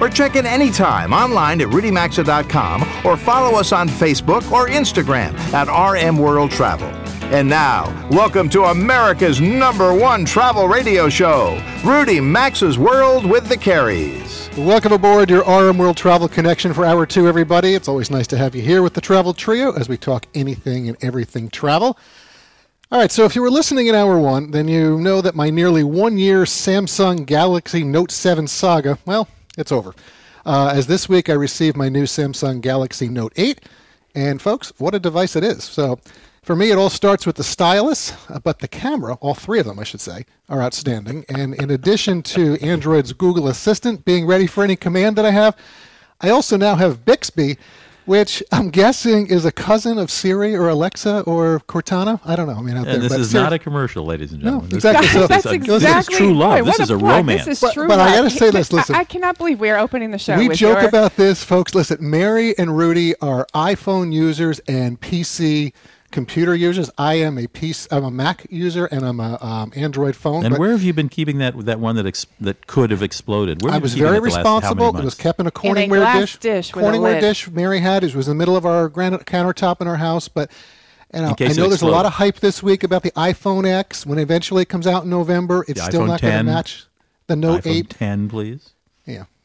Or check in anytime online at rudymaxa.com or follow us on Facebook or Instagram at RM World Travel. And now, welcome to America's number one travel radio show, Rudy Maxa's World with the Careys. Welcome aboard your RM World Travel Connection for Hour 2, everybody. It's always nice to have you here with the Travel Trio as we talk anything and everything travel. All right, so if you were listening in hour one, then you know that my nearly one year Samsung Galaxy Note 7 saga, well, it's over. Uh, as this week I received my new Samsung Galaxy Note 8, and folks, what a device it is. So for me, it all starts with the stylus, uh, but the camera, all three of them, I should say, are outstanding. And in addition to Android's Google Assistant being ready for any command that I have, I also now have Bixby which I'm guessing is a cousin of Siri or Alexa or Cortana. I don't know. I mean, out and there. this but is Siri, not a commercial, ladies and gentlemen. No, exactly. This, So- That's a- exactly. this is true love. Wait, this is a, plug. romance. This is But- true but I gotta say this, I- listen. I, cannot believe we're opening the show. we with joke your, about this, folks. Listen, Mary and Rudy are iPhone users and PC computer users. I am a PC, I'm a Mac user and I'm a um, Android phone. and but where have you been keeping that that one that ex, that could have exploded? Where I was very it the last responsible. It was kept in a In a Corningware glass dish. dish Corningware dish Mary had. It was in the middle of our granite countertop in our house, but. And I case know it there's a lot of hype this week about the iPhone X. When eventually it comes out in November, it's The still iPhone not going to match the Note iPhone 8. 10, please.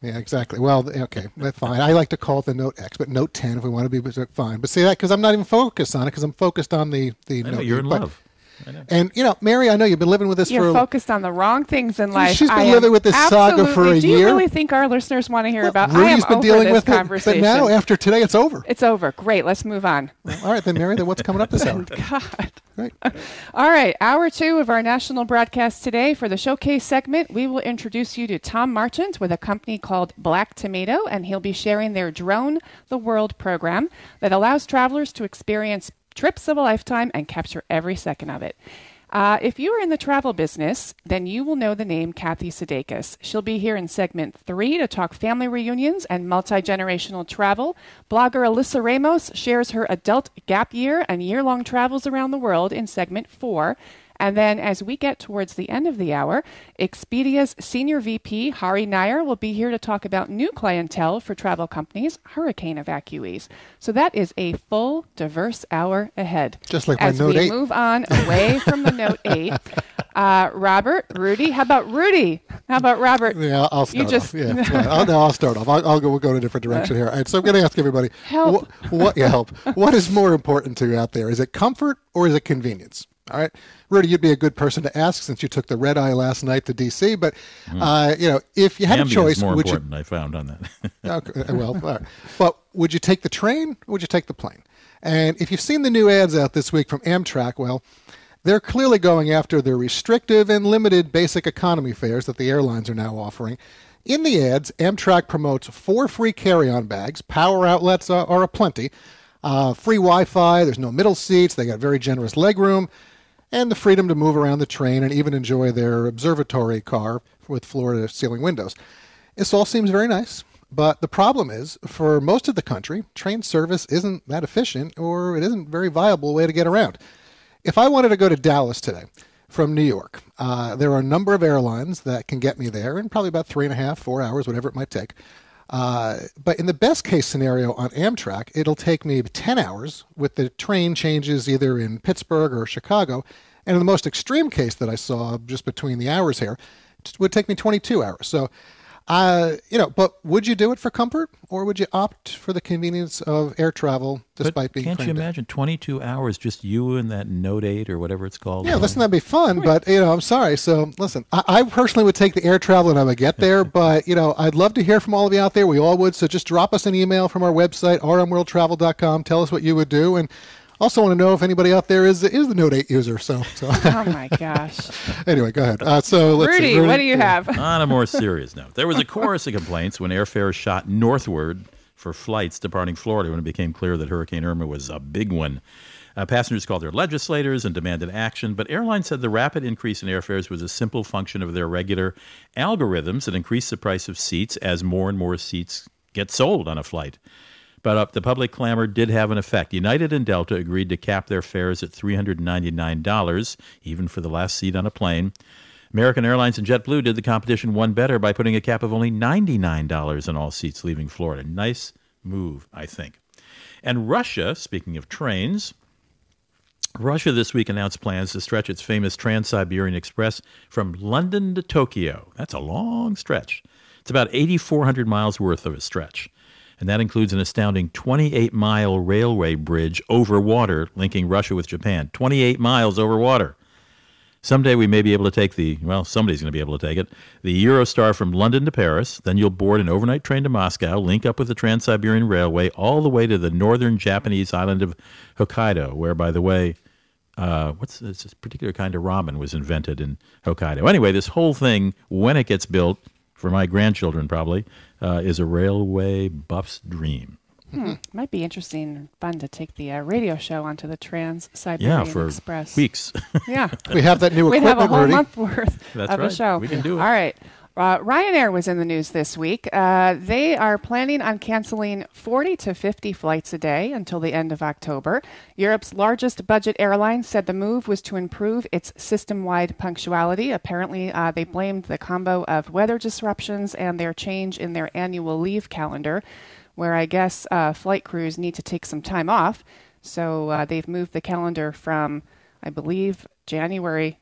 Yeah, exactly. Well, okay, that's fine. I like to call it the Note X, but Note 10 if we want to be but fine. But see that because I'm not even focused on it because I'm focused on the the. I know Note you're in But- love. I know. And you know, Mary, I know you've been living with this You're for. focused on the wrong things in life. She's been I living with this saga for absolutely- a Do you really think our listeners want to hear Well, about? I Rudy's am been over dealing this with it, but now after today, it's over. it's over. Great. Let's move on. All right, then, Mary, then what's coming up this hour? God. Right. All right, hour two of our national broadcast today. For the showcase segment, we will introduce you to Tom Marchant with a company called Black Tomato, and he'll be sharing their Drone the World program that allows travelers to experience trips of a lifetime and capture every second of it. Uh, if you are in the travel business, then you will know the name Kathy Sudeikis. She'll be here in segment three to talk family reunions and multi generational travel. Blogger Alyssa Ramos shares her adult gap year and year long travels around the world in segment four. And then, as we get towards the end of the hour, Expedia's senior VP, Hari Nair, will be here to talk about new clientele for travel companies, hurricane evacuees. So, that is a full, diverse hour ahead. Just like my as Note we 8. move on away from the Note 8. Uh, Robert, Rudy, how about Rudy? How about Robert? Yeah, I'll start You just- off. Yeah, fine. I'll, no, I'll start off. I'll, I'll go. We'll go in a different direction here. All right, so I'm going to ask everybody. Help. What, what? Yeah, help. What is more important to you out there? Is it comfort or is it convenience? All right, Rudy, you'd be a good person to ask since you took the red eye last night to DC. But uh, you know, if you had a choice, more would important. I found on that. Okay, well, all right. But would you take the train? or Would you take the plane? And if you've seen the new ads out this week from Amtrak, well, they're clearly going after the restrictive and limited basic economy fares that the airlines are now offering. In the ads, Amtrak promotes four free carry on bags, power outlets are, are aplenty, uh, free Wi Fi, there's no middle seats, they got very generous legroom, and the freedom to move around the train and even enjoy their observatory car with floor to ceiling windows. This all seems very nice, but the problem is, for most of the country, train service isn't that efficient or it isn't a very viable way to get around. If I wanted to go to Dallas today from New York, uh, there are a number of airlines that can get me there in probably about three and a half, four hours, whatever it might take. Uh, but in the best case scenario on Amtrak, it'll take me 10 hours with the train changes either in Pittsburgh or Chicago. And in the most extreme case that I saw just between the hours here, it would take me 22 hours. So, uh, you know, but would you do it for comfort or would you opt for the convenience of air travel despite but being can't you crammed in? imagine 22 hours just you and that Note 8 or whatever it's called? Yeah, listen, that'd be fun, but you know, I'm sorry. So, listen, I, I personally would take the air travel and I would get there, but you know, I'd love to hear from all of you out there. We all would. So, just drop us an email from our website, rmworldtravel.com. Tell us what you would do, and Also, want to know if anybody out there is is the Note 8 user. So, so Oh my gosh. anyway, go ahead. Uh, so, let's see. Rudy, what do you have? On a more serious note, there was a chorus of complaints when airfares shot northward for flights departing Florida when it became clear that Hurricane Irma was a big one. Uh, passengers called their legislators and demanded action, but airlines said the rapid increase in airfares was a simple function of their regular algorithms that increase the price of seats as more and more seats get sold on a flight. But the public clamor did have an effect. United and Delta agreed to cap their fares at $399, even for the last seat on a plane. American Airlines and JetBlue did the competition one better by putting a cap of only $99 on all seats leaving Florida. Nice move, I think. And Russia, speaking of trains, Russia this week announced plans to stretch its famous Trans Siberian Express from London to Tokyo. That's a long stretch. It's about 8,400 miles worth of a stretch. And that includes an astounding 28 mile railway bridge over water linking Russia with Japan. 28 miles over water. Someday we may be able to take the, well, somebody's going to be able to take it, the Eurostar from London to Paris. Then you'll board an overnight train to Moscow, link up with the Trans Siberian Railway all the way to the northern Japanese island of Hokkaido, where, by the way, uh, what's this particular kind of ramen was invented in Hokkaido. Anyway, this whole thing, when it gets built, for my grandchildren probably, uh, is a railway buff's dream. Might be interesting and fun to take the uh, radio show onto the Trans Siberian Yeah, for Express. weeks. Yeah. We have that new We'd have a whole Rudy. month worth That's of right. a show. We can do it. All right. Uh, Ryanair was in the news this week. Uh, they are planning on canceling 40 to 50 flights a day until the end of October. Europe's largest budget airline said the move was to improve its system wide punctuality. Apparently, uh, they blamed the combo of weather disruptions and their change in their annual leave calendar, where I guess uh, flight crews need to take some time off. So uh, they've moved the calendar from, I believe, January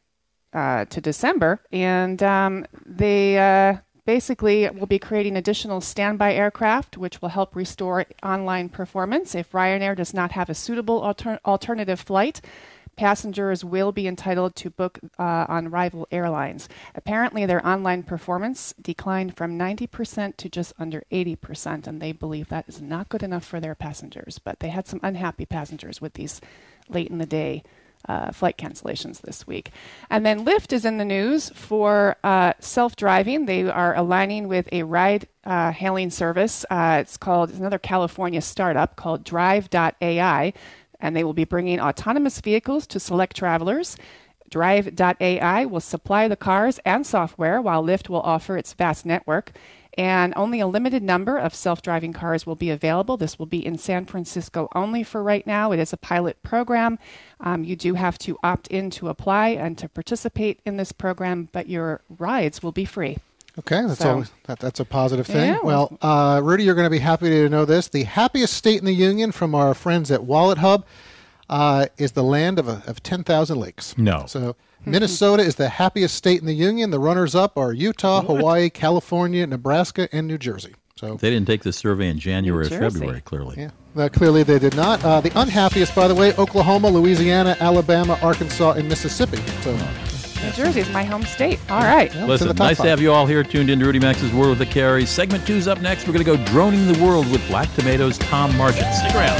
uh, to December, and um, they uh, basically will be creating additional standby aircraft, which will help restore online performance. If Ryanair does not have a suitable alter- alternative flight, passengers will be entitled to book uh, on rival airlines. Apparently, their online performance declined from 90% to just under 80%, and they believe that is not good enough for their passengers. But they had some unhappy passengers with these late in the day uh, flight cancellations this week. And then Lyft is in the news for uh, self driving. They are aligning with a ride uh, hailing service. Uh, it's called it's another California startup called Drive.ai, and they will be bringing autonomous vehicles to select travelers. Drive.ai will supply the cars and software, while Lyft will offer its vast network. And only a limited number of self driving cars will be available. This will be in San Francisco only for right now. It is a pilot program. Um, you do have to opt in to apply and to participate in this program, but your rides will be free. Okay, that's So- always that, that's a positive thing. Yeah. Well, uh, Rudy, you're going to be happy to know this. The happiest state in the union from our friends at Wallet Hub uh, is the land of, a, of 10,000 lakes. No. So Minnesota is the happiest state in the union. The runners-up are Utah, Hawaii, California, Nebraska, and New Jersey. So They didn't take this survey in January or February, clearly. yeah, uh, clearly they did not. Uh, the unhappiest, by the way, Oklahoma, Louisiana, Alabama, Arkansas, and Mississippi. So New Jersey is my home state. All right. yeah, it's in Listen, the nice five. to have you all here tuned in to Rudy Maxa's World with the Careys. Segment two's up next. We're going to go droning the world with Black Tomato's Tom Marchant. Stick around.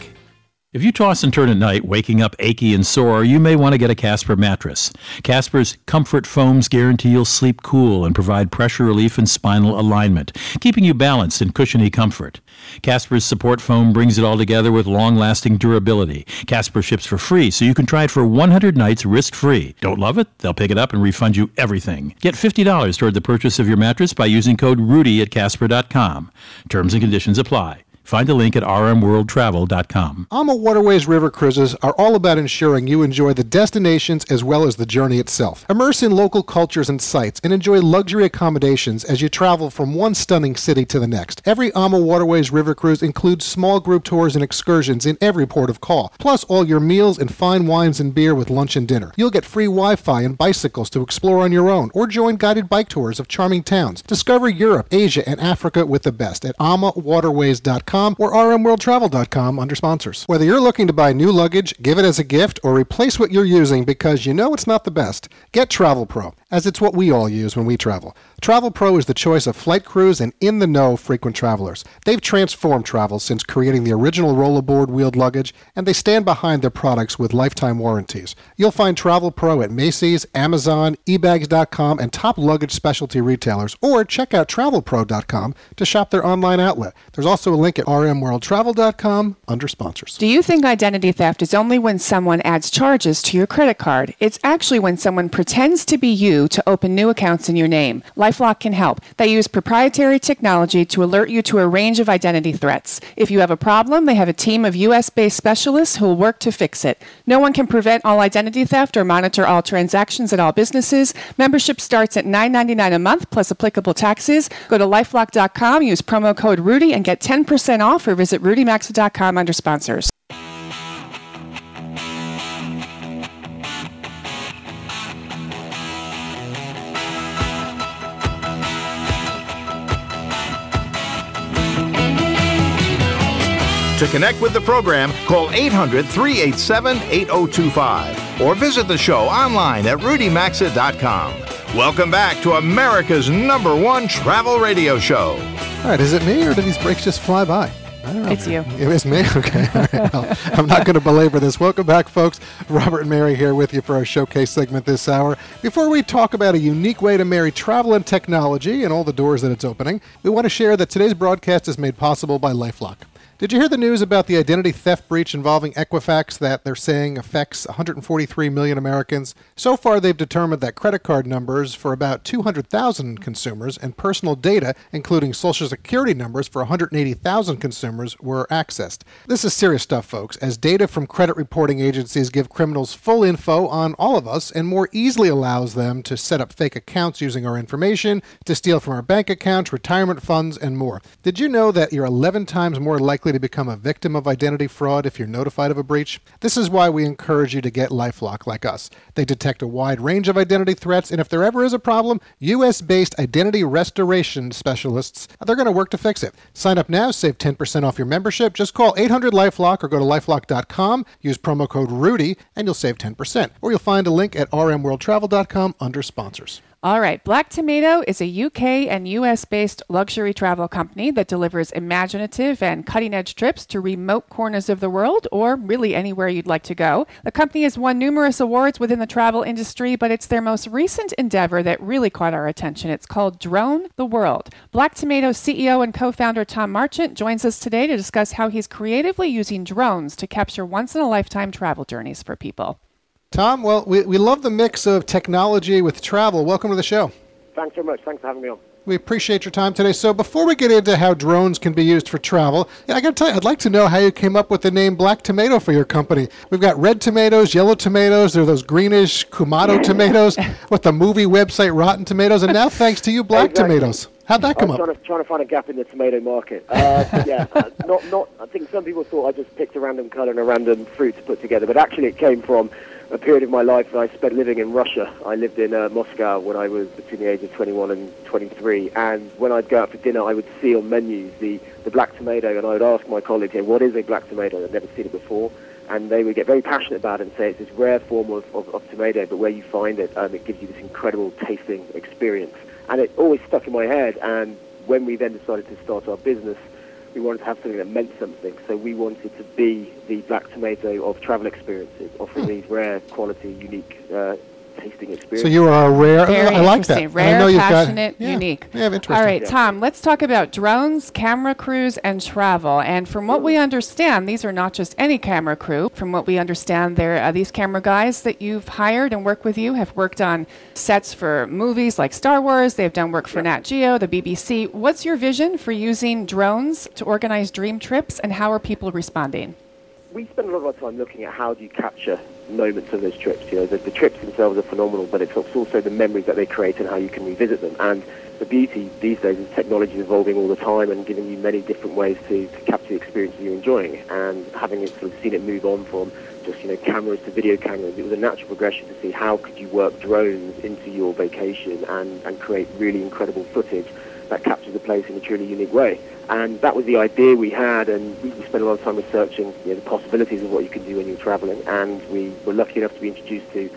If you toss and turn at night, waking up achy and sore, you may want to get a Casper mattress. Casper's comfort foams guarantee you'll sleep cool and provide pressure relief and spinal alignment, keeping you balanced in cushiony comfort. Casper's support foam brings it all together with long-lasting durability. Casper ships for free, so you can try it for 100 nights risk-free. Don't love it? They'll pick it up and refund you everything. Get $50 toward the purchase of your mattress by using code RUDY at Casper.com. Terms and conditions apply. Find a link at rmworldtravel.com. AMA Waterways River Cruises are all about ensuring you enjoy the destinations as well as the journey itself. Immerse in local cultures and sites and enjoy luxury accommodations as you travel from one stunning city to the next. Every AMA Waterways River Cruise includes small group tours and excursions in every port of call, plus all your meals and fine wines and beer with lunch and dinner. You'll get free Wi Fi and bicycles to explore on your own or join guided bike tours of charming towns. Discover Europe, Asia, and Africa with the best at amawaterways.com. rmworldtravel.com or rmworldtravel.com under sponsors. Whether you're looking to buy new luggage, give it as a gift, or replace what you're using because you know it's not the best, get Travel Pro, as it's what we all use when we travel. Travel Pro is the choice of flight crews and in the know frequent travelers. They've transformed travel since creating the original rollerboard wheeled luggage, and they stand behind their products with lifetime warranties. You'll find Travel Pro at Macy's, Amazon, ebags.com, and top luggage specialty retailers, or check out travelpro.com to shop their online outlet. There's also a link at rmworldtravel.com under sponsors. Do you think identity theft is only when someone adds charges to your credit card? It's actually when someone pretends to be you to open new accounts in your name. Lifelock can help. They use proprietary technology to alert you to a range of identity threats. If you have a problem, they have a team of US based specialists who will work to fix it. No one can prevent all identity theft or monitor all transactions at all businesses. Membership starts at $9.99 a month plus applicable taxes. Go to lifelock.com, use promo code Rudy, and get 10% off or visit rudymaxa.com under sponsors. To connect with the program, call 800 387 8025 or visit the show online at rudymaxa.com. Welcome back to America's number one travel radio show. All right, is it me or did these breaks just fly by? I don't know. It's you. It was me? Okay. All right. Well, I'm not going to belabor this. Welcome back, folks. Robert and Mary here with you for our showcase segment this hour. Before we talk about a unique way to marry travel and technology and all the doors that it's opening, we want to share that today's broadcast is made possible by Lifelock. Did you hear the news about the identity theft breach involving Equifax that they're saying affects 143 million Americans? So far, they've determined that credit card numbers for about 200,000 consumers and personal data, including social security numbers for 180,000 consumers, were accessed. This is serious stuff, folks, as data from credit reporting agencies give criminals full info on all of us and more easily allows them to set up fake accounts using our information, to steal from our bank accounts, retirement funds, and more. Did you know that you're 11 times more likely to become a victim of identity fraud if you're notified of a breach. This is why we encourage you to get Lifelock like us. They detect a wide range of identity threats, and if there ever is a problem, US based identity restoration specialists, they're going to work to fix it. Sign up now, save 10% off your membership. Just call 800 Lifelock or go to lifelock.com, use promo code RUDY, and you'll save 10%. Or you'll find a link at rmworldtravel.com under sponsors. All right. Black Tomato is a UK and US based luxury travel company that delivers imaginative and cutting edge trips to remote corners of the world or really anywhere you'd like to go. The company has won numerous awards within the travel industry, but it's their most recent endeavor that really caught our attention. It's called Drone the World. Black Tomato CEO and co founder Tom Marchant joins us today to discuss how he's creatively using drones to capture once in a lifetime travel journeys for people. Tom, well, we, we love the mix of technology with travel. Welcome to the show. Thanks very much. Thanks for having me on. We appreciate your time today. So, before we get into how drones can be used for travel, I got to tell you, I'd like to know how you came up with the name Black Tomato for your company. We've got red tomatoes, yellow tomatoes, there are those greenish Kumato tomatoes with the movie website Rotten Tomatoes, and now, thanks to you, Black Exactly. Tomatoes. How'd that come I'm up? trying to, trying to find a gap in the tomato market. Uh, yeah, uh, not, not. I think some people thought I just picked a random colour and a random fruit to put together, but actually it came from a period of my life that I spent living in Russia. I lived in uh, Moscow when I was between the age of 21 and 23, and when I'd go out for dinner, I would see on menus the, the black tomato, and I would ask my colleagues, hey, what is a black tomato? I'd never seen it before. And they would get very passionate about it and say it's this rare form of, of, of tomato, but where you find it, um, it gives you this incredible tasting experience. And it always stuck in my head. And when we then decided to start our business, we wanted to have something that meant something. So we wanted to be the black tomato of travel experiences, offering these rare, quality, unique uh, tasting experiences. So, you are a rare. Very I like that. interesting. And I know Rare, you've got- passionate, yeah, unique. Yeah, interesting. All right, Yeah. Tom, let's talk about drones, camera crews, and travel. And from what we understand, these are not just any camera crew. From what we understand, they're, uh, these camera guys that you've hired and work with you have worked on sets for movies like Star Wars. They've done work for Nat Geo, the BBC. What's your vision for using drones to organize dream trips, and how are people responding? we spend a lot of our time looking at how do you capture moments of those trips. You know, the, the trips themselves are phenomenal, but it's also the memories that they create and how you can revisit them. And the beauty these days is technology is evolving all the time and giving you many different ways to, to capture the experience you're enjoying. And having it sort of seen it move on from just you know cameras to video cameras, it was a natural progression to see how could you work drones into your vacation and, and create really incredible footage that captures the place in a truly unique way. And that was the idea we had, and we, spent a lot of time researching you know, the possibilities of what you can do when you're traveling. And we were lucky enough to be introduced to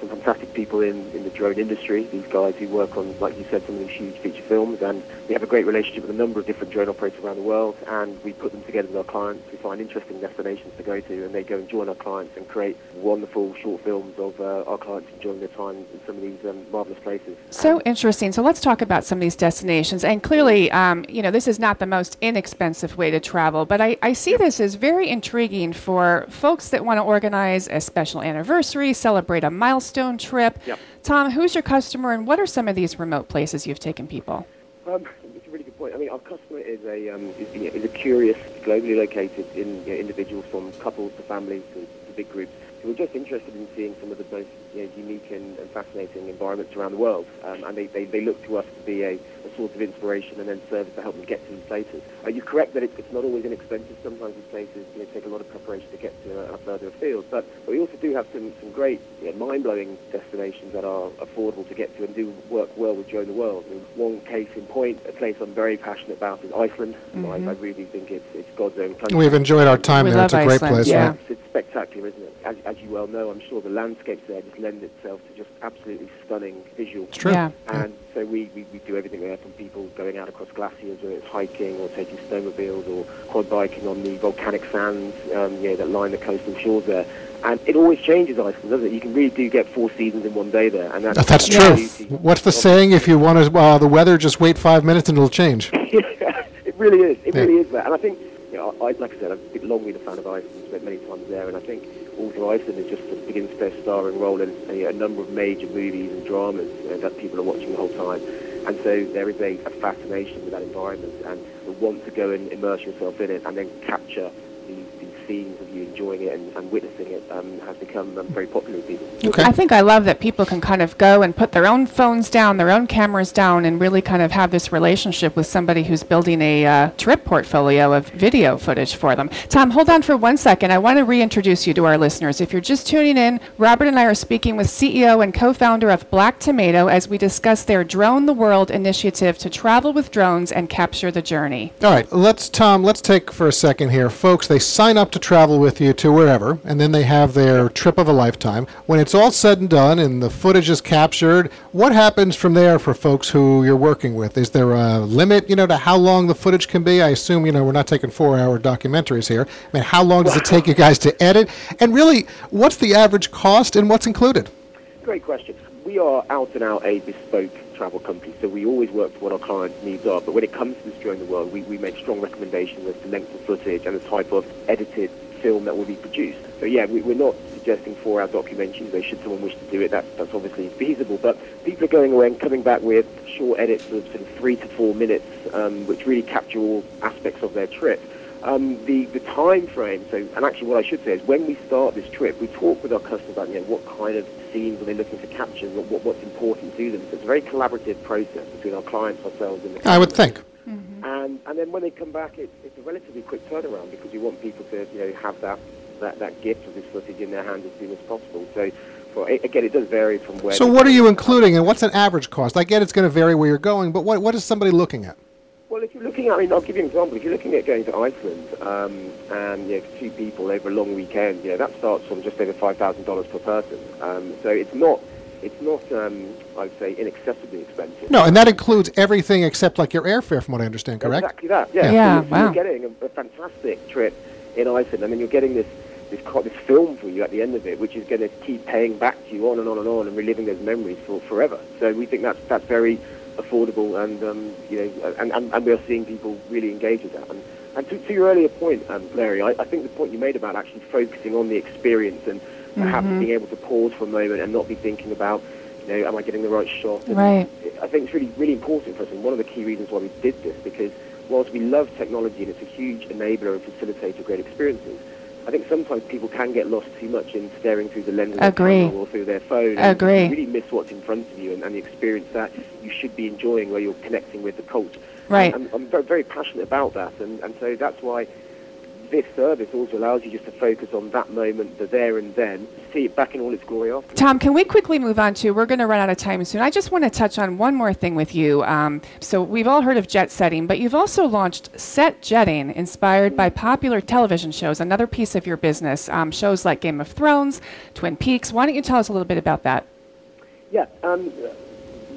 some fantastic people in, in the drone industry, these guys who work on, like you said, some of these huge feature films. And we have a great relationship with a number of different drone operators around the world, and we put them together with our clients. We find interesting destinations to go to, and they go and join our clients and create wonderful short films of uh, our clients enjoying their time in some of these um, marvelous places. So interesting. So let's talk about some of these destinations. And clearly, um, you know, this is not the most inexpensive way to travel, but I, I see this as very intriguing for folks that want to organize a special anniversary, celebrate a milestone trip. Yep. Tom, who's your customer, and what are some of these remote places you've taken people? Um, it's a really good point. I mean, our customer is a um, is, you know, is a curious, globally located in, you know, individuals from couples to families to, to big groups who are just interested in seeing some of the most you know, unique and, and fascinating environments around the world. Um, and they, they, they look to us to be a, a source of inspiration and then serve to help them get to these places. Are you correct that it, it's not always inexpensive? Sometimes these places you know, take a lot of preparation to get to a, a further afield. But, but we also do have some, some great you know, mind-blowing destinations that are affordable to get to and do work well with Drone the World. I mean, one case in point, a place I'm very passionate about is Iceland. I, I really think it's, it's God's own country. We've enjoyed our time We there. It's a great place. yeah. right? It's, it's spectacular, isn't it? As, as you well know, I'm sure the landscapes there just lend itself to just absolutely stunning visuals. It's true. Yeah. And so we, we, we do everything there from people going out across glaciers, whether it's hiking or taking snowmobiles or quad biking on the volcanic sands um, you know, that line the coastal shores there. And it always changes Iceland, doesn't it? You can really do get four seasons in one day there. And that's, That's true. beauty What's the of- saying? If you want to, uh, the weather, just wait five minutes and it'll change. it really is. It Yeah. really is that. And I think, you know, I, like I said, I've been long been a fan of Iceland, spent many times there, and I think also Iceland is just begins to their starring role in a, a number of major movies and dramas uh, that people are watching the whole time. And so there is a, a fascination with that environment and the want to go and immerse yourself in it and then capture scenes of you enjoying it and, and witnessing it um, has become um, very popular with people. Okay. I think I love that people can kind of go and put their own phones down, their own cameras down, and really kind of have this relationship with somebody who's building a uh, trip portfolio of video footage for them. Tom, hold on for one second. I want to reintroduce you to our listeners. If you're just tuning in, Robert and I are speaking with CEO and co founder of Black Tomato as we discuss their Drone the World initiative to travel with drones and capture the journey. All right, let's Tom. Let's take for a second here, folks. They sign up to travel with you to wherever, and then they have their trip of a lifetime. When it's all said and done, and the footage is captured, what happens from there for folks who you're working with? Is there a limit, you know, to how long the footage can be? I assume, you know, we're not taking four-hour documentaries here. I mean, how long does it take you guys to edit? And really, what's the average cost, and what's included? Great question. We are out and out a bespoke travel company, so we always work for what our clients' needs are. But when it comes to Drone the World, we, we make strong recommendations as to length of footage and the type of edited film that will be produced. So yeah, we, we're not suggesting four-hour documentaries. Though should someone wish to do it, that, that's obviously feasible. But people are going away and coming back with short edits of sort of three to four minutes, um, which really capture all aspects of their trip. Um, the, the time frame, so, and actually what I should say is when we start this trip, we talk with our customers about, you know, what kind of scenes are they looking to capture, what, what, what's important to them. So it's a very collaborative process between our clients, ourselves, and the I would customer. think. And, and then when they come back, it's, it's a relatively quick turnaround because you want people to, you know, have that, that, that gift of this footage in their hands as soon as possible. So, for, again, it does vary from where... So, what are you including, and what's an average cost? I get it's going to vary where you're going, but what, what is somebody looking at? Well, if you're looking at, I mean, I'll give you an example. If you're looking at going to Iceland um, and you know, two people over a long weekend, you know, that starts from just over five thousand dollars per person. Um, so it's not, it's not, um, I'd say, inaccessibly expensive. No, and that includes everything except like your airfare, from what I understand, correct? Exactly that. Yeah. Yeah, So wow. You're getting a, a fantastic trip in Iceland, I mean, you're getting this this this film for you at the end of it, which is going to keep paying back to you on and on and on, and reliving those memories for forever. So we think that's that's very affordable, and um, you know, and, and, and we are seeing people really engage with that. And, and to, to your earlier point, um, Mary, I, I think the point you made about actually focusing on the experience and perhaps being able to pause for a moment and not be thinking about, you know, am I getting the right shot? And Right. I think it's really, really important for us, and one of the key reasons why we did this, because whilst we love technology and it's a huge enabler and facilitator of great experiences, I think sometimes people can get lost too much in staring through the lens of Agree. camera or through their phone. and Agree. you really miss what's in front of you and, and the experience that you should be enjoying where you're connecting with the culture. Right. And I'm very, very passionate about that, and, and so that's why this service also allows you just to focus on that moment, the there and then, see it back in all its glory after. Tom, can we quickly move on to? We're going to run out of time soon. I just want to touch on one more thing with you. Um, so we've all heard of jet setting, but you've also launched Set Jetting, inspired by popular television shows. Another piece of your business, um, shows like Game of Thrones, Twin Peaks. Why don't you tell us a little bit about that? Yeah, um,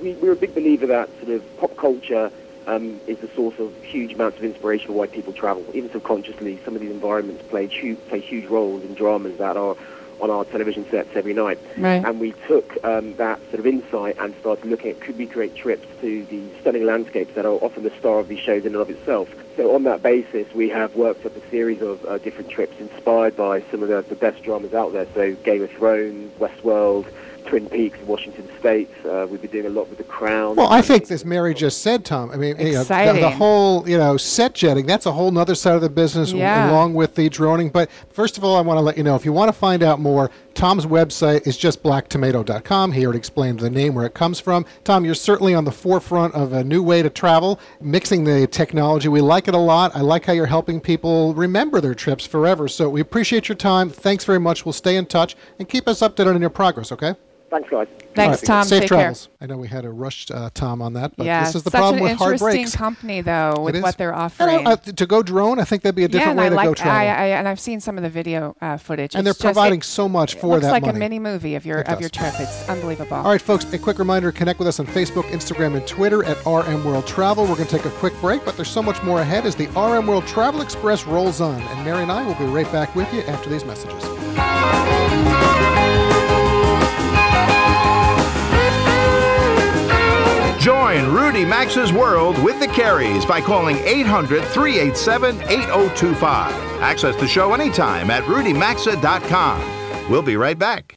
we, we're a big believer that sort of pop culture um, is the source of huge amounts of inspiration for why people travel. Even subconsciously, some of these environments play huge, play huge roles in dramas that are on our television sets every night. Right. And we took um, that sort of insight and started looking at could we create trips to the stunning landscapes that are often the star of these shows in and of itself. So on that basis, we have worked up a series of uh, different trips inspired by some of the, the best dramas out there. So Game of Thrones, Westworld, Twin Peaks, Washington State. Uh, we've been doing a lot with The Crown. Well, I think, as Mary just said, Tom, I mean, you know, the, the whole, you know, set jetting, that's a whole other side of the business Yeah. along with the droning. But first of all, I want to let you know if you want to find out more, Tom's website is just blacktomato.com. He already explained the name, where it comes from. Tom, you're certainly on the forefront of a new way to travel, mixing the technology. We like it a lot. I like how you're helping people remember their trips forever. So we appreciate your time. Thanks very much. We'll stay in touch and keep us updated on your progress, okay? Thanks, guys. Thanks, Tom. Safe Take travels. I know we had a rush uh, Tom on that, but. Yeah, this is the such problem an with hard interesting breaks. company, though, with what they're offering. don't- uh, to go drone, I think that'd be a different and way I to like, go travel. I, I, and I've seen some of the video uh, footage. and they're just- providing it- so much for looks that It's like money. a mini movie of your It of your trip. It's unbelievable. All right, folks, a quick reminder connect with us on Facebook, Instagram, and Twitter at RM World Travel. We're going to take a quick break, but there's so much more ahead as the RM World Travel Express rolls on. And Mary and I will be right back with you after these messages. Join Rudy Maxa's world with the Careys by calling 800 387 8025. Access the show anytime at rudymaxa.com. We'll be right back.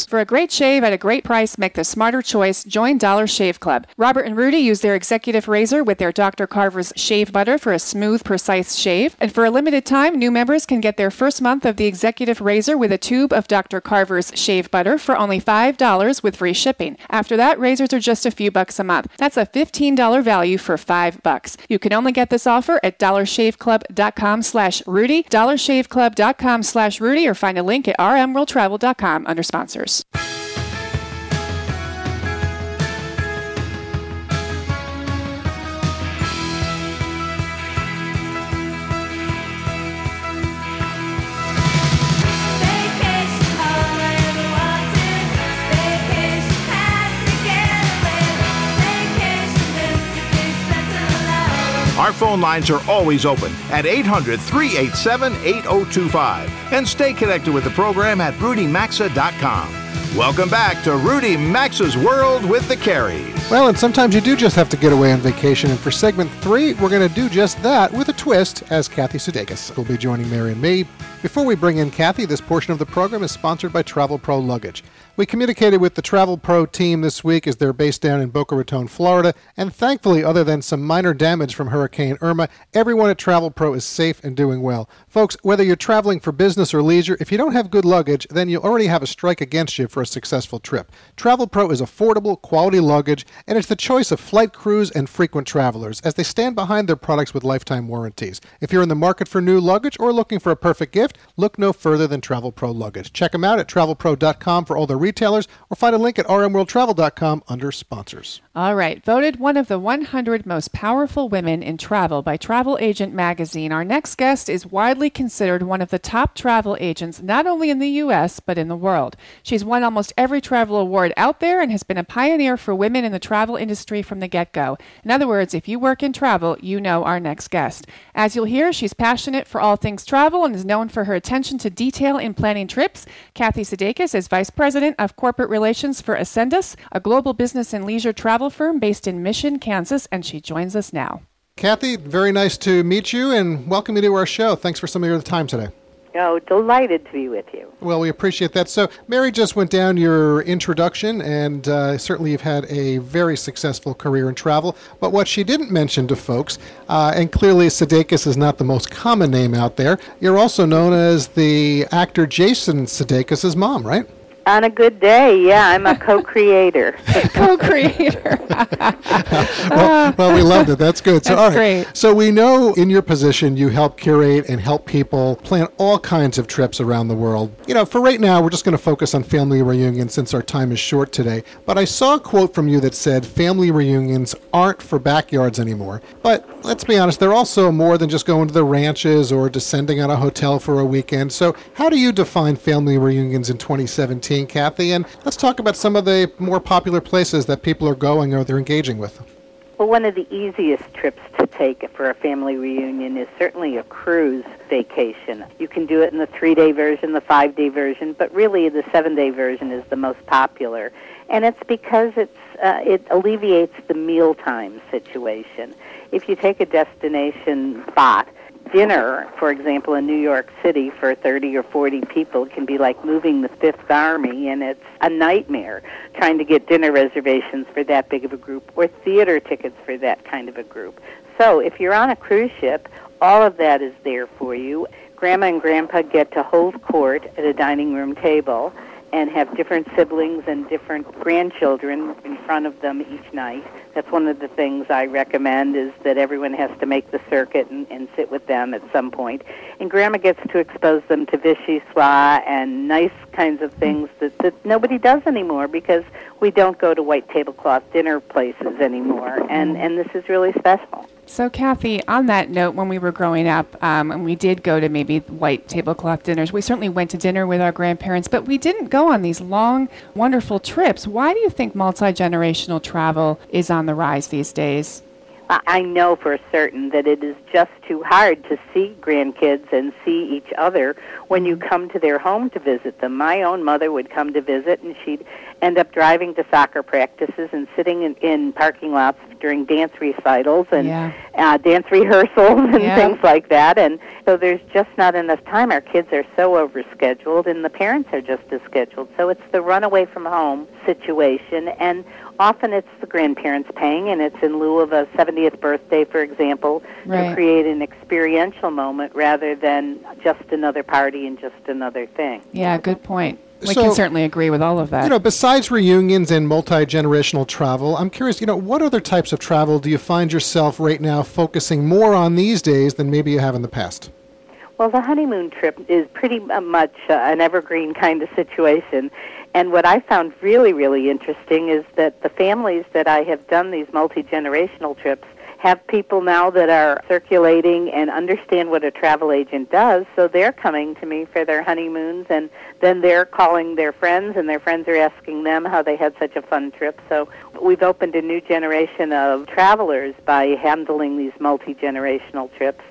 For a great shave at a great price, make the smarter choice. Join Dollar Shave Club. Robert and Rudy use their executive razor with their Dr. Carver's shave butter for a smooth, precise shave. And for a limited time, new members can get their first month of the executive razor with a tube of Dr. Carver's shave butter for only $5 with free shipping. After that, razors are just a few bucks a month. That's a $15 value for 5 bucks. You can only get this offer at dollarshaveclub.com slash Rudy, dollarshaveclub.com slash Rudy, or find a link at rmworldtravel.com under sponsors. Our phone lines are always open at 800 387 8025. And stay connected with the program at rudymaxa.com. Welcome back to Rudy Maxa's World with the Careys. Well, and sometimes you do just have to get away on vacation. And for segment three, we're going to do just that with a twist as Kathy Sudeikis will be joining Mary and me. Before we bring in Kathy, this portion of the program is sponsored by Travel Pro Luggage. We communicated with the Travel Pro team this week as they're based down in Boca Raton, Florida, and thankfully, other than some minor damage from Hurricane Irma, everyone at Travel Pro is safe and doing well. Folks, whether you're traveling for business or leisure, if you don't have good luggage, then you already have a strike against you for a successful trip. Travel Pro is affordable, quality luggage, and it's the choice of flight crews and frequent travelers as they stand behind their products with lifetime warranties. If you're in the market for new luggage or looking for a perfect gift, look no further than Travel Pro Luggage. Check them out at travelpro.com for all their retailers or find a link at rmworldtravel.com under sponsors. All right. Voted one of the 100 most powerful women in travel by Travel Agent Magazine, our next guest is widely considered one of the top travel agents not only in the U.S., but in the world. She's won almost every travel award out there and has been a pioneer for women in the travel industry from the get go. In other words, if you work in travel, you know our next guest. As you'll hear, she's passionate for all things travel and is known for her attention to detail in planning trips. Kathy Sudeikis is Vice President of Corporate Relations for Acendas, a global business and leisure travel firm based in Mission, Kansas, and she joins us now. Kathy, very nice to meet you and welcome you to our show. Thanks for some of your time today. Oh, delighted to be with you. Well, we appreciate that. So, Mary just went down your introduction, and uh, certainly you've had a very successful career in travel. But what she didn't mention to folks, uh, and clearly Sudeikis is not the most common name out there, you're also known as the actor Jason Sudeikis' mom, right? On a good day, yeah, I'm a co-creator. Co-creator. well, well, we loved it. That's good. So, That's all right. great. So we know in your position you help curate and help people plan all kinds of trips around the world. You know, for right now, we're just going to focus on family reunions since our time is short today. But I saw a quote from you that said family reunions aren't for backyards anymore. But let's be honest, they're also more than just going to the ranches or descending on a hotel for a weekend. So how do you define family reunions in 2017, Kathy? And let's talk about some of the more popular places that people are going or they're engaging with. Well, one of the easiest trips to take for a family reunion is certainly a cruise vacation. You can do it in the three day version, the five day version, but really the seven day version is the most popular. And it's because it's, uh, it alleviates the mealtime situation. If you take a destination spot, dinner, for example, in New York City for 30 or 40 people can be like moving the Fifth Army, and it's a nightmare trying to get dinner reservations for that big of a group or theater tickets for that kind of a group. So if you're on a cruise ship, all of that is there for you. Grandma and Grandpa get to hold court at a dining room table and have different siblings and different grandchildren in front of them each night. That's one of the things I recommend is that everyone has to make the circuit and, and sit with them at some point. And Grandma gets to expose them to Vichy vichyssoise and nice kinds of things that, that nobody does anymore because we don't go to white tablecloth dinner places anymore. And, and this is really special. So, Kathy, on that note, when we were growing up, um, and we did go to maybe white tablecloth dinners, we certainly went to dinner with our grandparents, but we didn't go on these long, wonderful trips. Why do you think multi generational travel is on the rise these days? I I know for certain that it is just too hard to see grandkids and see each other when you come to their home to visit them. My own mother would come to visit, and she'd end up driving to soccer practices and sitting in, in parking lots during dance recitals and Yeah. uh, dance rehearsals and Yeah. things like that. And so there's just not enough time. Our kids are so overscheduled, and the parents are just as scheduled. So it's the runaway from home situation, and often it's the grandparents paying, and it's in lieu of a 70th birthday, for example, Right. to create an experiential moment rather than just another party and just another thing. Yeah, good point. We So- can certainly agree with all of that. You know, besides reunions and multi generational travel, I'm curious, you know, what other types of travel do you find yourself right now focusing more on these days than maybe you have in the past? Well, the honeymoon trip is pretty much uh, an evergreen kind of situation. And what I found really, really interesting is that the families that I have done these multi generational trips have people now that are circulating and understand what a travel agent does. So they're coming to me for their honeymoons, and then they're calling their friends, and their friends are asking them how they had such a fun trip. So we've opened a new generation of travelers by handling these multi generational trips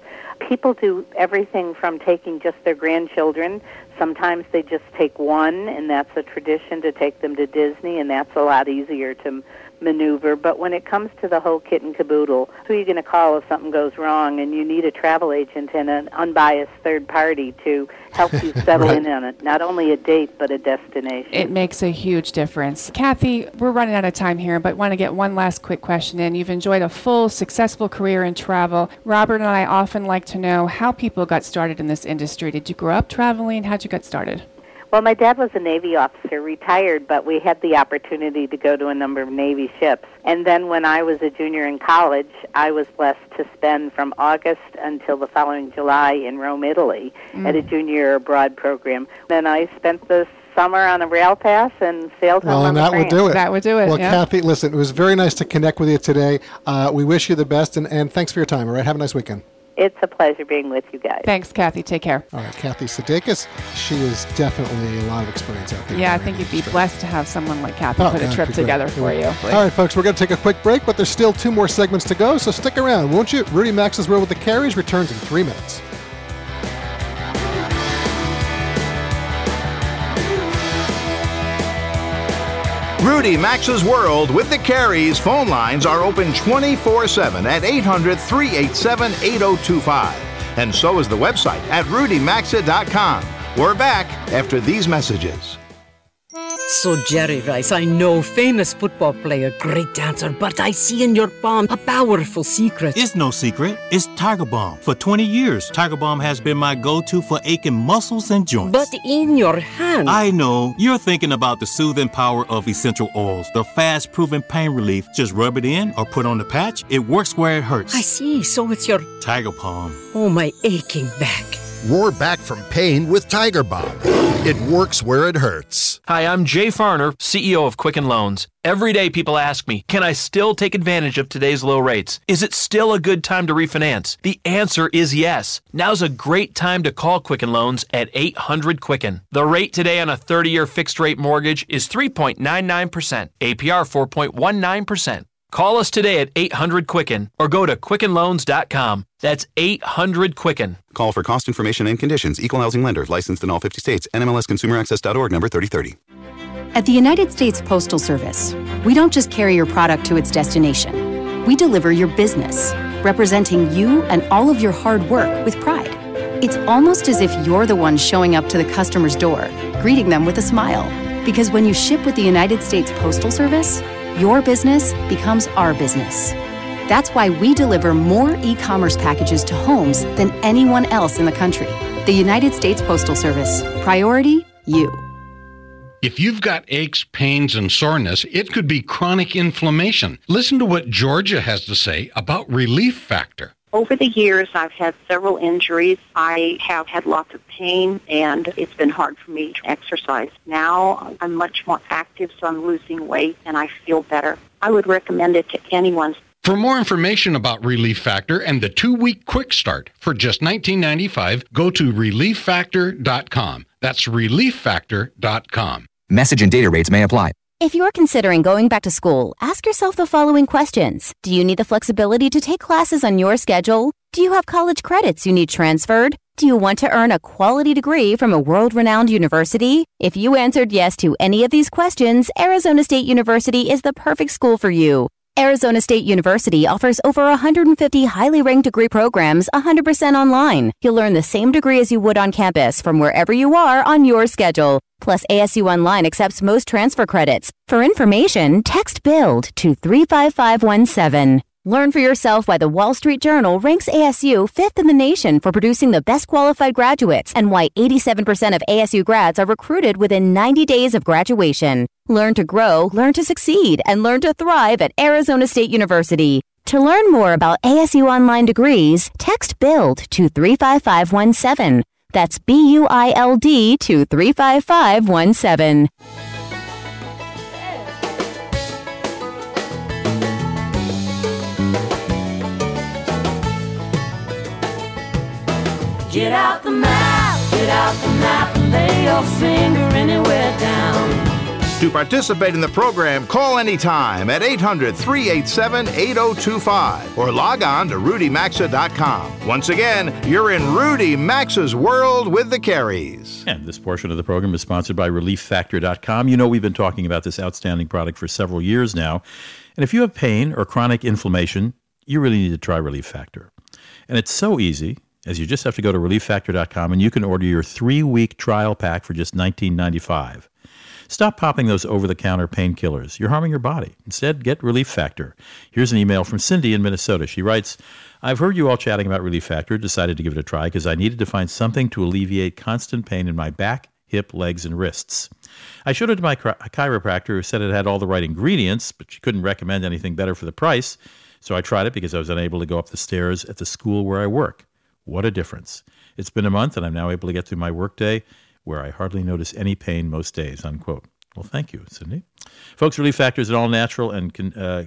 people do everything from taking just their grandchildren. Sometimes they just take one, and that's a tradition to take them to Disney, and that's a lot easier to maneuver. But when it comes to the whole kit and caboodle, who are you going to call if something goes wrong? And you need a travel agent and an unbiased third party to help you settle Right. in on it, not only a date, but a destination. It makes a huge difference. Kathy, we're running out of time here, but want to get one last quick question in. You've enjoyed a full, successful career in travel. Robert and I often like to know how people got started in this industry. Did you grow up traveling? How'd you get started? Well, my dad was a Navy officer, retired, but we had the opportunity to go to a number of Navy ships. And then when I was a junior in college, I was blessed to spend from August until the following July in Rome, Italy, at a junior abroad program. Then I spent the summer on a rail pass and sailed home Well, and that would do it. That would do it, Well, yeah. Kathy, listen, it was very nice to connect with you today. Uh, we wish you the best, and, and thanks for your time. All right, have a nice weekend. It's a pleasure being with you guys. Thanks, Kathy. Take care. All right, Kathy Sudeikis, she is definitely a lot of experience out there. Yeah, I think you'd be industry. blessed to have someone like Kathy Oh, put a trip it'd great. together for would. you. All right, folks, we're going to take a quick break, but there's still two more segments to go, so stick around, won't you? Rudy Maxa's World with the Careys returns in three minutes. Rudy Maxa's World with the Careys phone lines are open 24 7 at 800 387 8025. And so is the website at rudymaxa.com. We're back after these messages. So, Jerry Rice, I know, famous football player, great dancer, but I see in your palm a powerful secret. It's no secret. It's Tiger Balm. For 20 years, Tiger Balm has been my go to for aching muscles and joints. But in your hand. I know. You're thinking about the soothing power of essential oils, the fast proven pain relief. Just rub it in or put on the patch. It works where it hurts. I see. So it's your. Tiger Balm. Oh, my aching back. Roar back from pain with Tiger Balm. It works where it hurts. Hi, I'm Jay Farner, CEO of Quicken Loans. Every day people ask me, can I still take advantage of today's low rates? Is it still a good time to refinance? The answer is yes. Now's a great time to call Quicken Loans at 800 Quicken. The rate today on a 30 year fixed rate mortgage is 3.99%, APR 4.19%. Call us today at 800 Quicken or go to quickenloans.com. That's 800 Quicken. Call for cost information and conditions. Equal housing lender. Licensed in all 50 states. NMLS NMLSConsumerAccess.org number 3030. At the United States Postal Service, we don't just carry your product to its destination. We deliver your business, representing you and all of your hard work with pride. It's almost as if you're the one showing up to the customer's door, greeting them with a smile. Because when you ship with the United States Postal Service, your business becomes our business. That's why we deliver more e commerce packages to homes than anyone else in the country. The United States Postal Service. Priority you. If you've got aches, pains, and soreness, it could be chronic inflammation. Listen to what Georgia has to say about Relief Factor. Over the years, I've had several injuries. I have had lots of pain, and it's been hard for me to exercise. Now I'm much more active, so I'm losing weight, and I feel better. I would recommend it to anyone. For more information about Relief Factor and the two-week quick start for just $19.95, go to relieffactor.com. That's relieffactor.com. Message and data rates may apply. If you're considering going back to school, ask yourself the following questions. Do you need the flexibility to take classes on your schedule? Do you have college credits you need transferred? Do you want to earn a quality degree from a world renowned university? If you answered yes to any of these questions, Arizona State University is the perfect school for you. Arizona State University offers over 150 highly ranked degree programs 100% online. You'll learn the same degree as you would on campus from wherever you are on your schedule. Plus, ASU Online accepts most transfer credits. For information, text BUILD to 35517. Learn for yourself why the Wall Street Journal ranks ASU fifth in the nation for producing the best qualified graduates and why 87% of ASU grads are recruited within 90 days of graduation. Learn to grow, learn to succeed, and learn to thrive at Arizona State University. To learn more about ASU online degrees, text BUILD to 35517. That's B U I L D to 35517. Get out the map, get out the map, and lay your finger anywhere down. To participate in the program, call anytime at 800 387 8025 or log on to rudymaxa.com. Once again, you're in Rudy Maxa's world with the Careys. And this portion of the program is sponsored by ReliefFactor.com. You know, we've been talking about this outstanding product for several years now. And if you have pain or chronic inflammation, you really need to try Relief Factor. And it's so easy as you just have to go to relieffactor.com and you can order your three week trial pack for just $19.95. Stop popping those over the counter painkillers. You're harming your body. Instead, get Relief Factor. Here's an email from Cindy in Minnesota. She writes I've heard you all chatting about Relief Factor, decided to give it a try because I needed to find something to alleviate constant pain in my back, hip, legs, and wrists. I showed it to my chiro- chiropractor who said it had all the right ingredients, but she couldn't recommend anything better for the price. So I tried it because I was unable to go up the stairs at the school where I work. What a difference. It's been a month and I'm now able to get through my workday where I hardly notice any pain most days, unquote. Well, thank you, Cindy. Folks, Relief Factor is all natural and uh,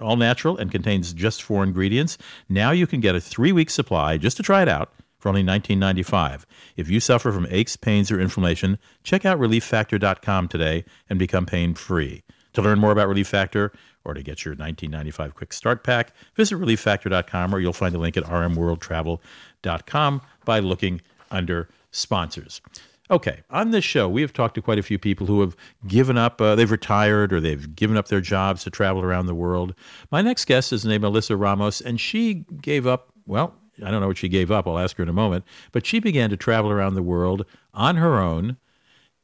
all natural and contains just four ingredients. Now you can get a three-week supply just to try it out for only $19.95. If you suffer from aches, pains, or inflammation, check out ReliefFactor.com today and become pain-free. To learn more about Relief Factor or to get your 1995 quick start pack, visit ReliefFactor.com or you'll find a link at rmworldtravel.com by looking under sponsors. Okay, on this show, we have talked to quite a few people who have given up, uh, they've retired or they've given up their jobs to travel around the world. My next guest is named Alyssa Ramos, and she gave up, well, I don't know what she gave up. I'll ask her in a moment. But she began to travel around the world on her own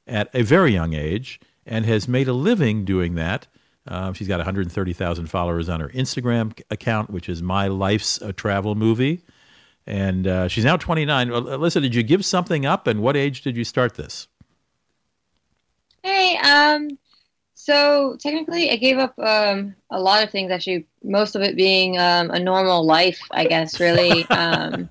at a very young age and has made a living doing that. Um, she's got 130,000 followers on her Instagram account, which is My Life's a Travel Movie. And uh, she's now 29. Well, Alyssa, did you give something up? And what age did you start this? Hey, um, so technically, I gave up um, a lot of things. Actually, most of it being um, a normal life, I guess. Really, um,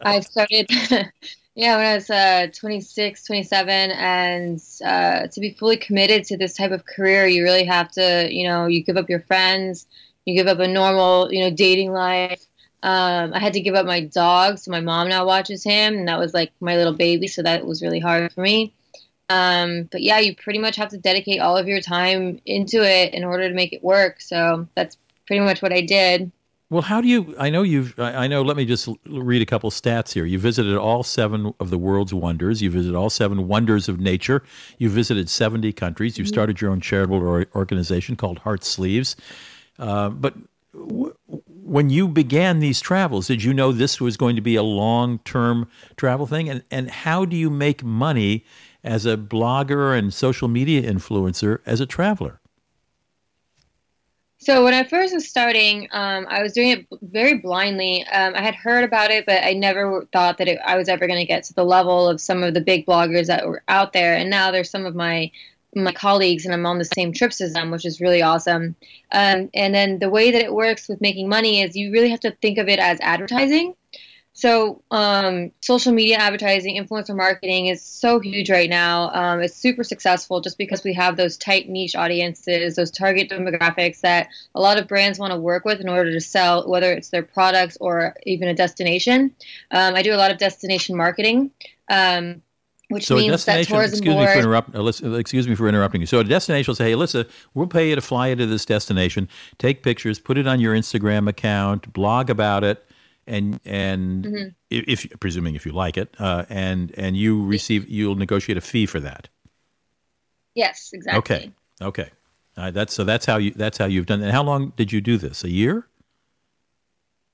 I started, yeah, when I was uh, 26, 27, and uh, to be fully committed to this type of career, you really have to, you know, you give up your friends, you give up a normal, you know, dating life. Um, I had to give up my dog, so my mom now watches him, and that was like my little baby, so that was really hard for me. Um, but yeah, you pretty much have to dedicate all of your time into it in order to make it work. So that's pretty much what I did. Well, how do you? I know you've. I know. Let me just read a couple stats here. You visited all seven of the world's wonders. You visited all seven wonders of nature. You visited seventy countries. You Mhm. started your own charitable organization called Heart Sleeves. Uh, but w- when you began these travels, did you know this was going to be a long-term travel thing? And and how do you make money as a blogger and social media influencer as a traveler? So when I first was starting, um, I was doing it very blindly. Um, I had heard about it, but I never thought that it, I was ever going to get to the level of some of the big bloggers that were out there. And now there's some of my my colleagues, and I'm on the same trips as them, which is really awesome. Um, and then the way that it works with making money is you really have to think of it as advertising. So, um, social media advertising, influencer marketing is so huge right now. Um, it's super successful just because we have those tight niche audiences, those target demographics that a lot of brands want to work with in order to sell, whether it's their products or even a destination. Um, I do a lot of destination marketing. Um, which so means that destination. tourism Excuse me for interrupt. Alyssa, excuse me for interrupting you. So a destination will say, "Hey, Alyssa, we'll pay you to fly you to this destination, take pictures, put it on your Instagram account, blog about it, and and Mhm. if, if presuming if you like it, uh, and and you receive, you'll negotiate a fee for that. yes, exactly. Okay, okay. Uh, that's so that's how you that's how you've done. And how long did you do this? A year?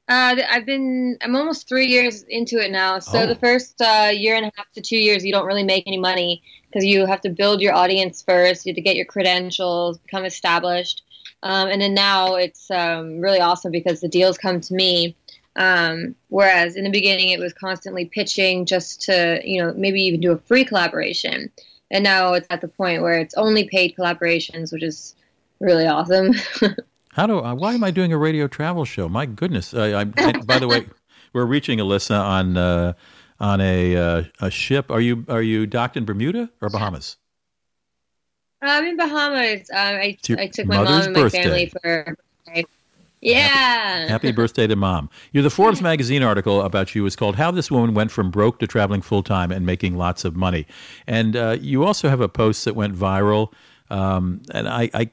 Uh, I've been, I'm almost three years into it now. So Oh. the first uh, year and a half to two years, you don't really make any money because you have to build your audience first. You have to get your credentials, become established. Um, and then now it's um, really awesome because the deals come to me. Um, whereas in the beginning, it was constantly pitching just to, you know, maybe even do a free collaboration. And now it's at the point where it's only paid collaborations, which is really awesome. How do? I, why am I doing a radio travel show? My goodness! I, I, I, by the way, we're reaching Alyssa on uh, on a uh, a ship. Are you are you docked in Bermuda or Bahamas? I'm in Bahamas. Um, I, I took my mom and my birthday. family for. Yeah. Happy birthday to mom. You're the Forbes magazine article about you is called "How This Woman Went from Broke to Traveling Full Time and Making Lots of Money," and uh, you also have a post that went viral. Um, and I, I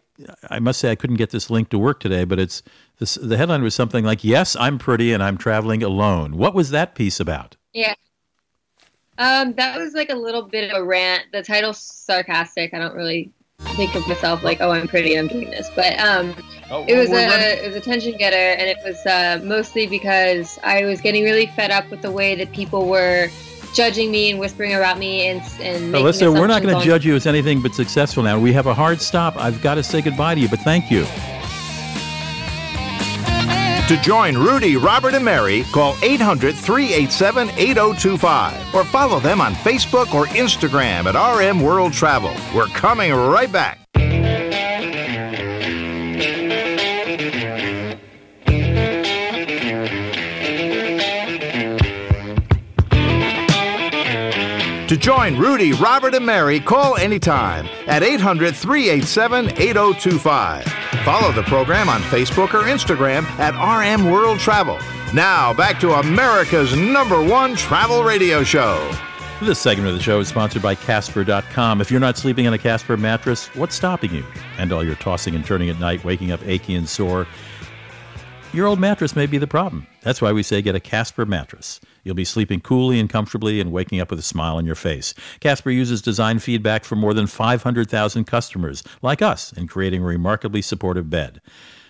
I must say I couldn't get this link to work today, but it's this. The headline was something like "Yes, I'm pretty and I'm traveling alone." What was that piece about? Yeah. Um, that was like a little bit of a rant. The title's sarcastic. I don't really think of myself like, oh, I'm pretty, I'm doing this. But um, Oh, it was a running- it was a attention getter, and it was uh, mostly because I was getting really fed up with the way that people were judging me and whispering about me and and making Alyssa, we're not going to judge you as anything but successful now. We have a hard stop. I've got to say goodbye to you, but thank you. To join Rudy, Robert, and Mary, call 800 387 8025 or follow them on Facebook or Instagram at RM World Travel. We're coming right back. Join Rudy, Robert, and Mary, call anytime at 800 387 8025. Follow the program on Facebook or Instagram at RM World Travel. Now, back to America's number one travel radio show. This segment of the show is sponsored by Casper.com. If you're not sleeping on a Casper mattress, what's stopping you? And all your tossing and turning at night, waking up achy and sore. Your old mattress may be the problem. That's why we say get a Casper mattress. You'll be sleeping coolly and comfortably and waking up with a smile on your face. Casper uses design feedback from more than 500,000 customers, like us, in creating a remarkably supportive bed.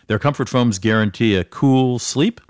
Their comfort foams guarantee a cool sleep,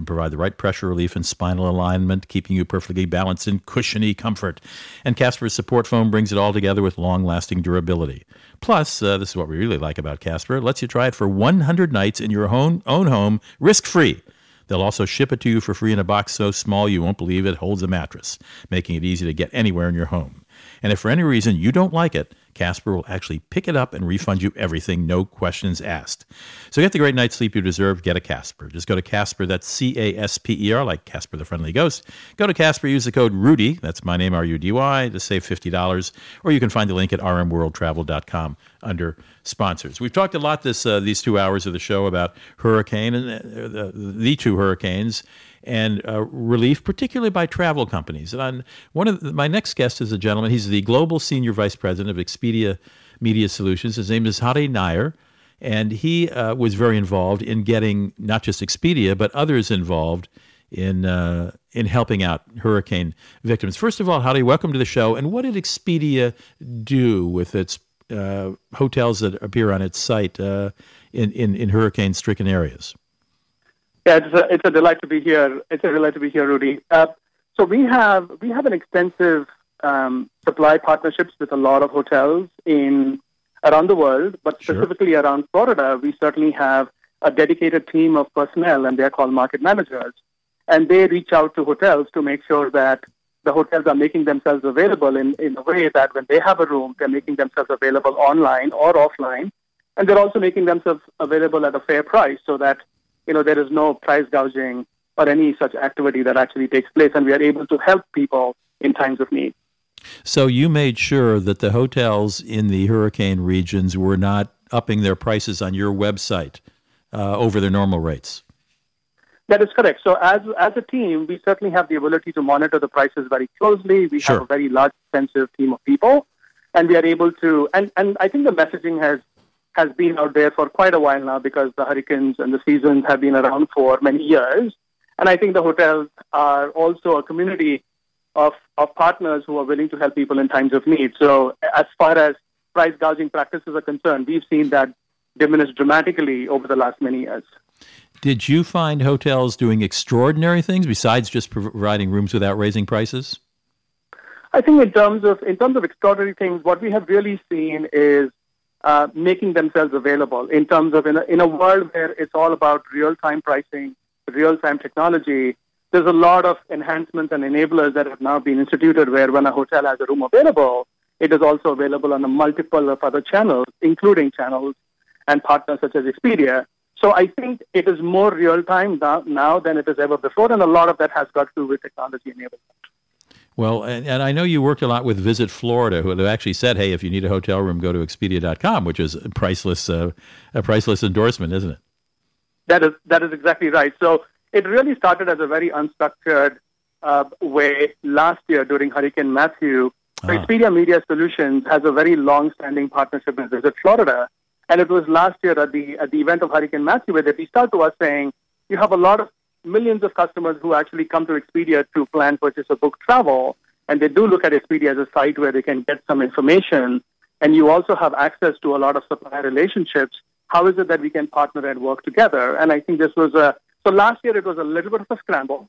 and provide the right pressure relief and spinal alignment, keeping you perfectly balanced in cushiony comfort. And Casper's support foam brings it all together with long lasting durability. Plus, uh, this is what we really like about Casper, it lets you try it for 100 nights in your own, own home, risk free. They'll also ship it to you for free in a box so small you won't believe it holds a mattress, making it easy to get anywhere in your home. And if for any reason you don't like it, Casper will actually pick it up and refund you everything, no questions asked. So get the great night's sleep you deserve. Get a Casper. Just go to Casper, that's C A S P E R, like Casper the Friendly Ghost. Go to Casper, use the code RUDY, that's my name, R U D Y, to save $50. Or you can find the link at rmworldtravel.com under sponsors. We've talked a lot this uh, these two hours of the show about hurricane and uh, the, the two hurricanes and uh, relief, particularly by travel companies. And on one of the, my next guest is a gentleman. He's the global senior vice president of Expedia Media Solutions. His name is Hari Nair, and he uh, was very involved in getting not just Expedia but others involved in uh, in helping out hurricane victims. First of all, Hari, welcome to the show. And what did Expedia do with its uh, hotels that appear on its site uh, in, in in hurricane stricken areas? Yeah, it's a, it's a delight to be here. It's a delight to be here, Rudy. Uh, so we have we have an extensive um, supply partnerships with a lot of hotels in around the world, but specifically around Florida, we certainly have a dedicated team of personnel, and they're called market managers, and they reach out to hotels to make sure that the hotels are making themselves available in, in a way that when they have a room, they're making themselves available online or offline, and they're also making themselves available at a fair price so that you know, there is no price gouging or any such activity that actually takes place, and we are able to help people in times of need. So you made sure that the hotels in the hurricane regions were not upping their prices on your website uh, over their normal rates. That is correct. So as as a team, we certainly have the ability to monitor the prices very closely. We Sure. have a very large, extensive team of people, and we are able to. And and I think the messaging has has been out there for quite a while now because the hurricanes and the seasons have been around for many years. And I think the hotels are also a community of, of partners who are willing to help people in times of need. So as far as price gouging practices are concerned, we've seen that diminish dramatically over the last many years. Did you find hotels doing extraordinary things besides just providing rooms without raising prices? I think in terms of in terms of extraordinary things, what we have really seen is uh, making themselves available. In terms of in a, in a world where it's all about real time pricing, real time technology, there's a lot of enhancements and enablers that have now been instituted. Where when a hotel has a room available, it is also available on a multiple of other channels, including channels and partners such as Expedia. So I think it is more real time now, now than it is ever before, and a lot of that has got to do with technology enablement. Well, and, and I know you worked a lot with Visit Florida, who have actually said, "Hey, if you need a hotel room, go to Expedia.com," which is a priceless, uh, a priceless endorsement, isn't it? That is that is exactly right. So it really started as a very unstructured uh, way last year during Hurricane Matthew. Ah. Expedia Media Solutions has a very long-standing partnership with Visit Florida, and it was last year at the at the event of Hurricane Matthew where they reached out to us saying, "You have a lot of millions of customers who actually come to Expedia to plan, purchase, or book travel, and they do look at Expedia as a site where they can get some information, and you also have access to a lot of supplier relationships. How is it that we can partner and work together?" And I think this was a so last year it was a little bit of a scramble.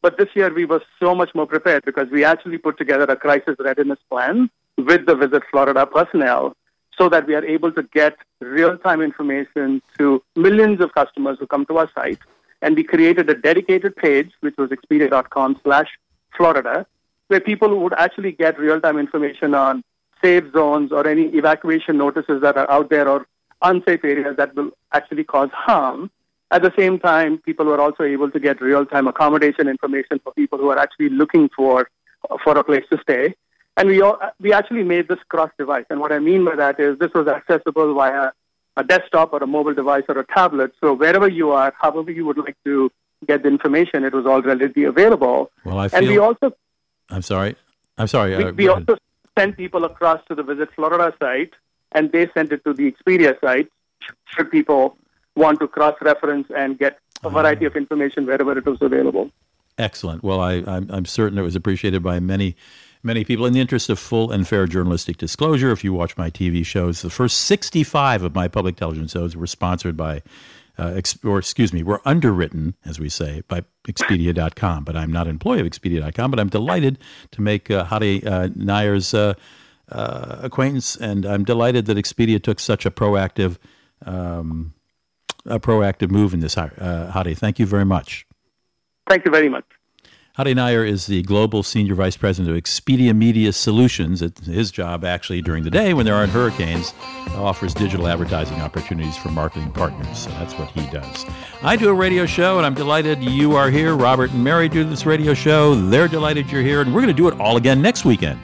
But this year we were so much more prepared because we actually put together a crisis readiness plan with the Visit Florida personnel so that we are able to get real-time information to millions of customers who come to our site. And we created a dedicated page, which was expedia.com slash Florida, where people would actually get real-time information on safe zones or any evacuation notices that are out there or unsafe areas that will actually cause harm. At the same time, people were also able to get real-time accommodation information for people who are actually looking for for a place to stay. And we all, we actually made this cross-device. And what I mean by that is this was accessible via a desktop or a mobile device or a tablet. So wherever you are, however you would like to get the information, it was all readily available. Well, I and we also I'm sorry. I'm sorry. we, uh, we also sent people across to the Visit Florida site, and they sent it to the Expedia site. Should people want to cross-reference and get a variety of information wherever it was available? Excellent. Well, I, I'm, I'm certain it was appreciated by many, many people. In the interest of full and fair journalistic disclosure, if you watch my TV shows, the first 65 of my public television shows were sponsored by uh, ex- or excuse me, we're underwritten, as we say, by Expedia.com. But I'm not an employee of Expedia.com, but I'm delighted to make uh, Hari uh, Nair's uh, uh, acquaintance, and I'm delighted that Expedia took such a proactive, um, a proactive move in this. Uh, Hari, thank you very much. Thank you very much. Hari Nair is the Global Senior Vice President of Expedia Media Solutions. It's his job, actually, during the day when there aren't hurricanes, offers digital advertising opportunities for marketing partners. So that's what he does. I do a radio show, and I'm delighted you are here. Robert and Mary do this radio show. They're delighted you're here, and we're going to do it all again next weekend.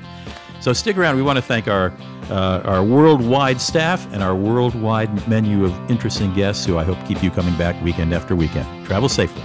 So stick around. We want to thank our uh, our worldwide staff and our worldwide menu of interesting guests who I hope keep you coming back weekend after weekend. Travel safely.